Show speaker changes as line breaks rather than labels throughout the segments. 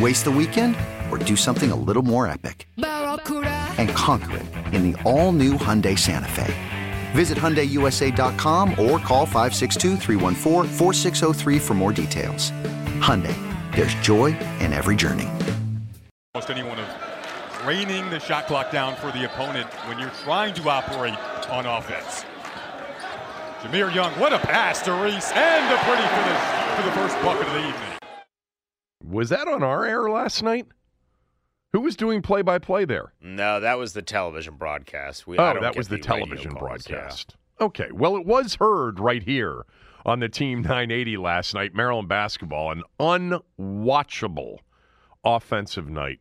Waste the weekend or do something a little more epic? And conquer it in the all new Hyundai Santa Fe. Visit HyundaiUSA.com or call 562 for more details. Hyundai, there's joy in every journey.
Almost anyone of reining the shot clock down for the opponent when you're trying to operate on offense. Jahmir Young, what a pass to Reese, and a pretty finish for the first bucket of the evening.
Was that on our air last night? Who was doing play by play there?
No, that was the television broadcast. We,
oh, that was the, the television calls, broadcast. Yeah. Okay. Well, it was heard right here on the Team 980 last night. Maryland basketball, an unwatchable offensive night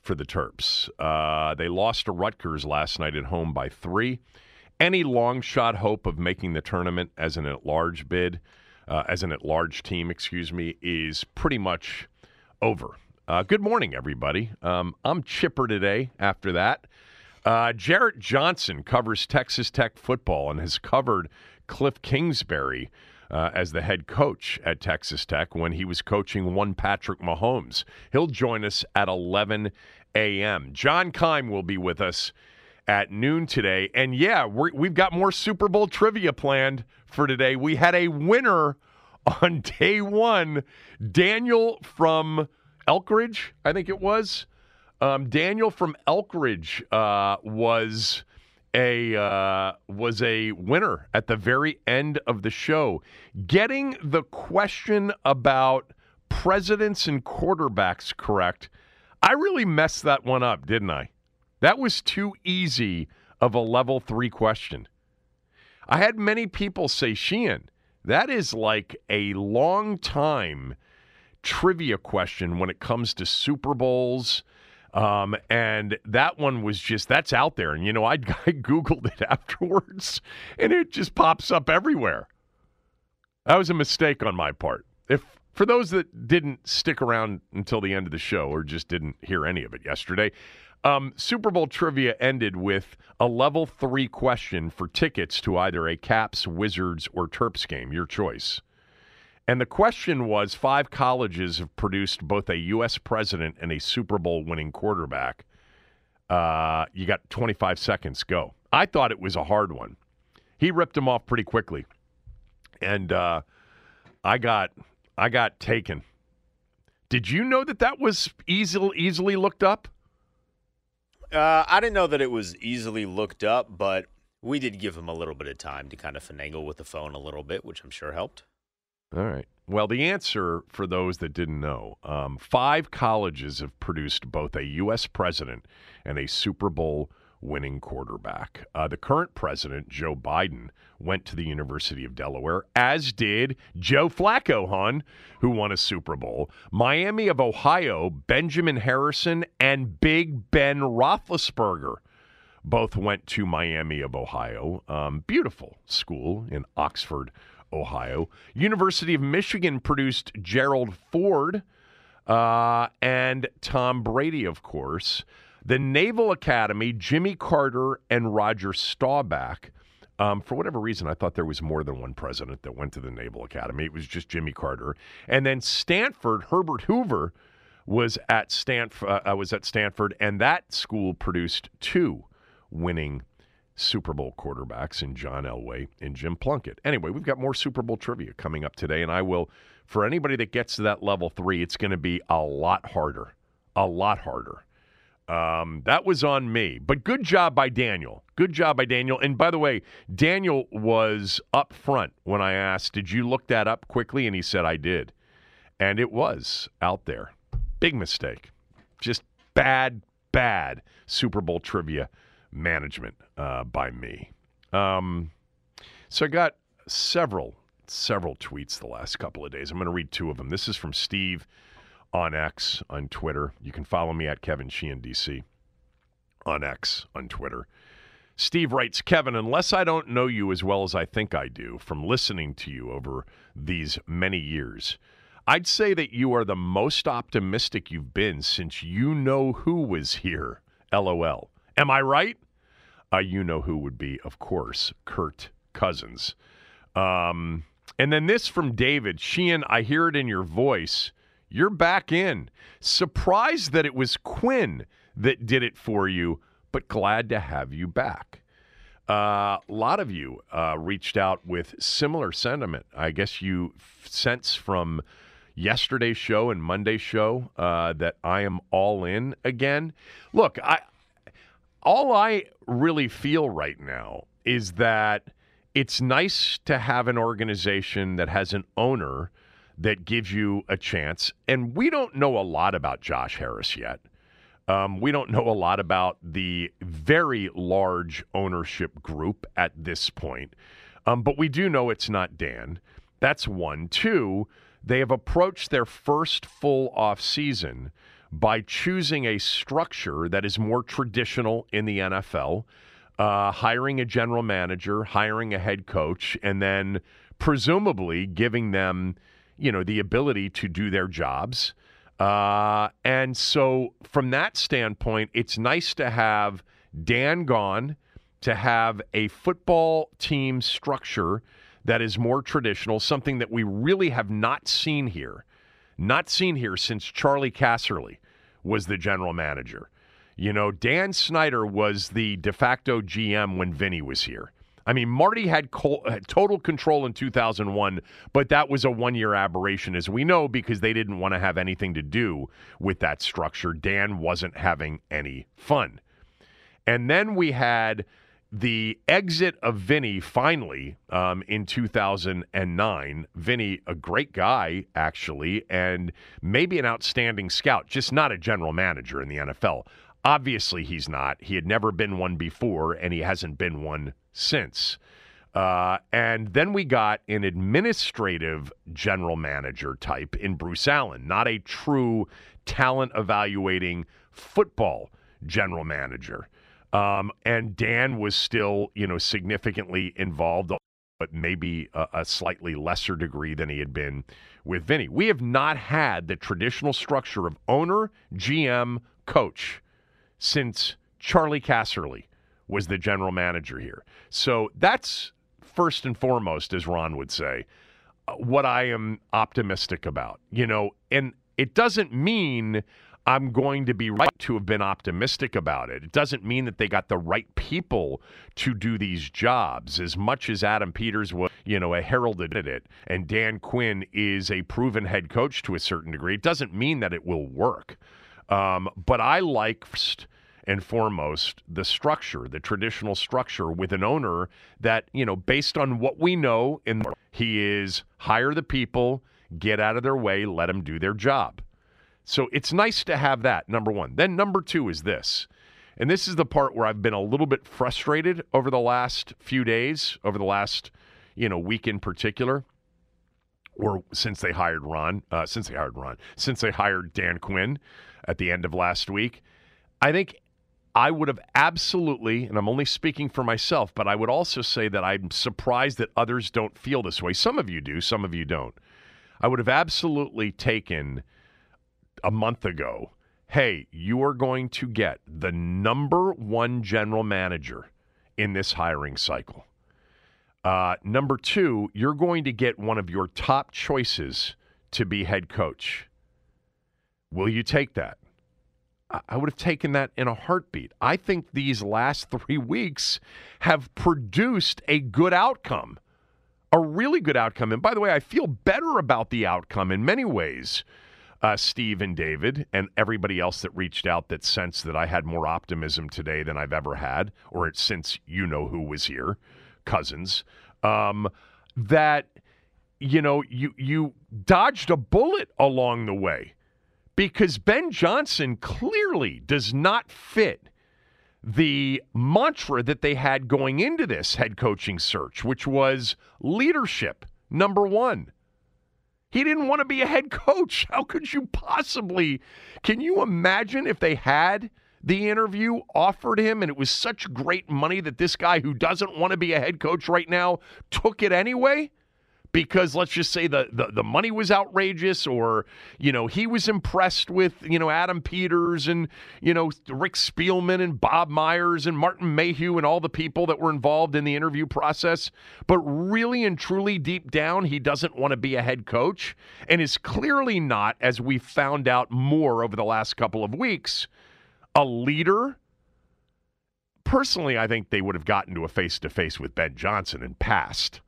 for the Terps. Uh, they lost to Rutgers last night at home by three. Any long shot hope of making the tournament as an at large bid, uh, as an at large team, excuse me, is pretty much over. Uh, good morning, everybody. Um, I'm chipper today after that. Uh, Jarrett Johnson covers Texas Tech football and has covered Cliff Kingsbury uh, as the head coach at Texas Tech when he was coaching one Patrick Mahomes. He'll join us at 11 a.m. John Keim will be with us at noon today. And yeah, we have got more Super Bowl trivia planned for today. We had a winner on day one, Daniel from Elkridge, I think it was. Um, Daniel from Elkridge uh, was a uh, was a winner at the very end of the show, getting the question about presidents and quarterbacks correct. I really messed that one up, didn't I? That was too easy of a level three question. I had many people say, Sheehan, that is like a long time trivia question when it comes to Super Bowls. Um, and that one was just that's out there. And you know, I, I googled it afterwards, and it just pops up everywhere. That was a mistake on my part. If for those that didn't stick around until the end of the show or just didn't hear any of it yesterday, um, Super Bowl trivia ended with a level three question for tickets to either a Caps, Wizards, or Terps game, your choice. And the question was five colleges have produced both a U.S. president and a Super Bowl winning quarterback. Uh, you got 25 seconds, go. I thought it was a hard one. He ripped him off pretty quickly. And uh, I got I got taken. Did you know that that was easily easily looked up?
Uh, I didn't know that it was easily looked up, but we did give him a little bit of time to kind of finagle with the phone a little bit, which I'm sure helped.
All right. Well, the answer for those that didn't know um, five colleges have produced both a U.S. president and a Super Bowl winning quarterback. Uh, the current president, Joe Biden, went to the University of Delaware, as did Joe Flacco, hon, who won a Super Bowl. Miami of Ohio, Benjamin Harrison, and Big Ben Roethlisberger both went to Miami of Ohio. Um, beautiful school in Oxford, Ohio. University of Michigan produced Gerald Ford uh, and Tom Brady, of course. The Naval Academy, Jimmy Carter and Roger Staubach. Um, for whatever reason, I thought there was more than one president that went to the Naval Academy. It was just Jimmy Carter, and then Stanford. Herbert Hoover was at Stanford. Uh, was at Stanford, and that school produced two winning Super Bowl quarterbacks in John Elway and Jim Plunkett. Anyway, we've got more Super Bowl trivia coming up today, and I will. For anybody that gets to that level three, it's going to be a lot harder, a lot harder. Um, that was on me. But good job by Daniel. Good job by Daniel. And by the way, Daniel was up front when I asked, Did you look that up quickly? And he said, I did. And it was out there. Big mistake. Just bad, bad Super Bowl trivia management uh, by me. Um, so I got several, several tweets the last couple of days. I'm going to read two of them. This is from Steve on X on Twitter. You can follow me at Kevin Sheehan DC on X on Twitter. Steve writes, Kevin, unless I don't know you as well as I think I do from listening to you over these many years, I'd say that you are the most optimistic you've been since you know who was here. LOL. Am I right? Uh, you know who would be, of course, Kirk Cousins. Um, and then this from David Sheehan, I hear it in your voice. You're back in. Surprised that it was Quinn that did it for you, but glad to have you back. Uh, a lot of you uh, reached out with similar sentiment. I guess you sense from yesterday's show and Monday's show uh, that I am all in again. Look, I all I really feel right now is that it's nice to have an organization that has an owner that gives you a chance. And we don't know a lot about Josh Harris yet. Um, we don't know a lot about the very large ownership group at this point. Um, but we do know it's not Dan. That's one. Two, they have approached their first full off season by choosing a structure that is more traditional in the NFL, uh, hiring a general manager, hiring a head coach, and then presumably giving them you know, the ability to do their jobs. Uh, and so, from that standpoint, it's nice to have Dan gone, to have a football team structure that is more traditional, something that we really have not seen here, not seen here since Charlie Casserly was the general manager. You know, Dan Snyder was the de facto GM when Vinny was here. I mean, Marty had, col- had total control in 2001, but that was a one year aberration, as we know, because they didn't want to have anything to do with that structure. Dan wasn't having any fun. And then we had the exit of Vinny finally um, in 2009. Vinny, a great guy, actually, and maybe an outstanding scout, just not a general manager in the NFL. Obviously, he's not. He had never been one before, and he hasn't been one since. Uh, and then we got an administrative general manager type in Bruce Allen, not a true talent evaluating football general manager. Um, and Dan was still, you know, significantly involved, but maybe a, a, slightly lesser degree than he had been with Vinny. We have not had the traditional structure of owner, GM, coach since Charlie Casserly was the general manager here. So that's first and foremost, as Ron would say, uh, what I am optimistic about. You know, and it doesn't mean I'm going to be right to have been optimistic about it. It doesn't mean that they got the right people to do these jobs. As much as Adam Peters was, you know, a heralded it, and Dan Quinn is a proven head coach to a certain degree, it doesn't mean that it will work. Um, but I like and foremost the structure, the traditional structure with an owner that, you know, based on what we know, in he is hire the people, get out of their way, let them do their job. So it's nice to have that, number one. Then number two is this. And this is the part where I've been a little bit frustrated over the last few days, over the last, you know, week in particular, or since they hired Ron, uh, since they hired Ron, since they hired Dan Quinn at the end of last week. I think I would have absolutely, and I'm only speaking for myself, but I would also say that I'm surprised that others don't feel this way. Some of you do, some of you don't. I would have absolutely taken – a month ago hey, you are going to get the number one general manager in this hiring cycle. Uh, number two, you're going to get one of your top choices to be head coach. Will you take that? I would have taken that in a heartbeat. I think these last three weeks have produced a good outcome, a really good outcome. And by the way, I feel better about the outcome in many ways uh, Steve and David and everybody else that reached out that sensed that I had more optimism today than I've ever had, or since you know who was here, cousins, um, that you know you you dodged a bullet along the way because Ben Johnson clearly does not fit the mantra that they had going into this head coaching search, which was leadership number one. He didn't want to be a head coach. How could you possibly? Can you imagine if they had the interview offered him and it was such great money that this guy who doesn't want to be a head coach right now took it anyway? Because let's just say the, the, the money was outrageous or you know he was impressed with you know Adam Peters and you know Rick Spielman and Bob Myers and Martin Mayhew and all the people that were involved in the interview process. But really and truly deep down he doesn't want to be a head coach and is clearly not as we found out more over the last couple of weeks a leader. Personally I think they would have gotten to a face to face with Ben Johnson and passed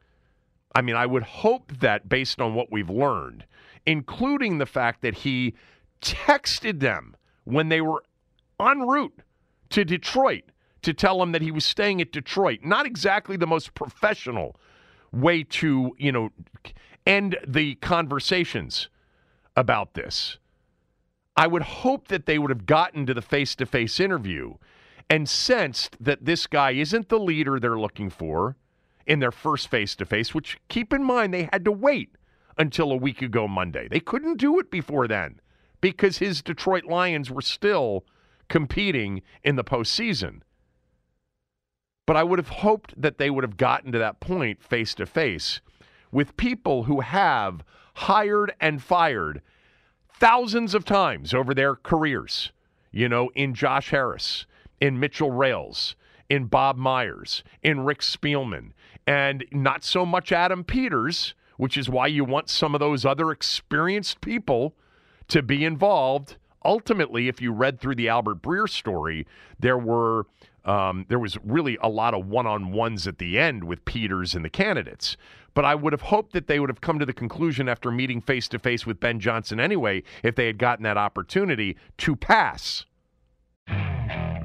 I mean, I would hope that based on what we've learned, including the fact that he texted them when they were en route to Detroit to tell them that he was staying at Detroit. Not exactly the most professional way to, you know, end the conversations about this. I would hope that they would have gotten to the face to face interview and sensed that this guy isn't the leader they're looking for in their first face to face, which keep in mind they had to wait until a week ago Monday. They couldn't do it before then because his Detroit Lions were still competing in the postseason. But I would have hoped that they would have gotten to that point face to face with people who have hired and fired thousands of times over their careers. You know, in Josh Harris, in Mitchell Rales, in Bob Myers, in Rick Spielman, and not so much Adam Peters, which is why you want some of those other experienced people to be involved. Ultimately, if you read through the Albert Breer story, there were um, there was really a lot of one-on-ones at the end with Peters and the candidates. But I would have hoped that they would have come to the conclusion after meeting face to face with Ben Johnson anyway, if they had gotten that opportunity to pass.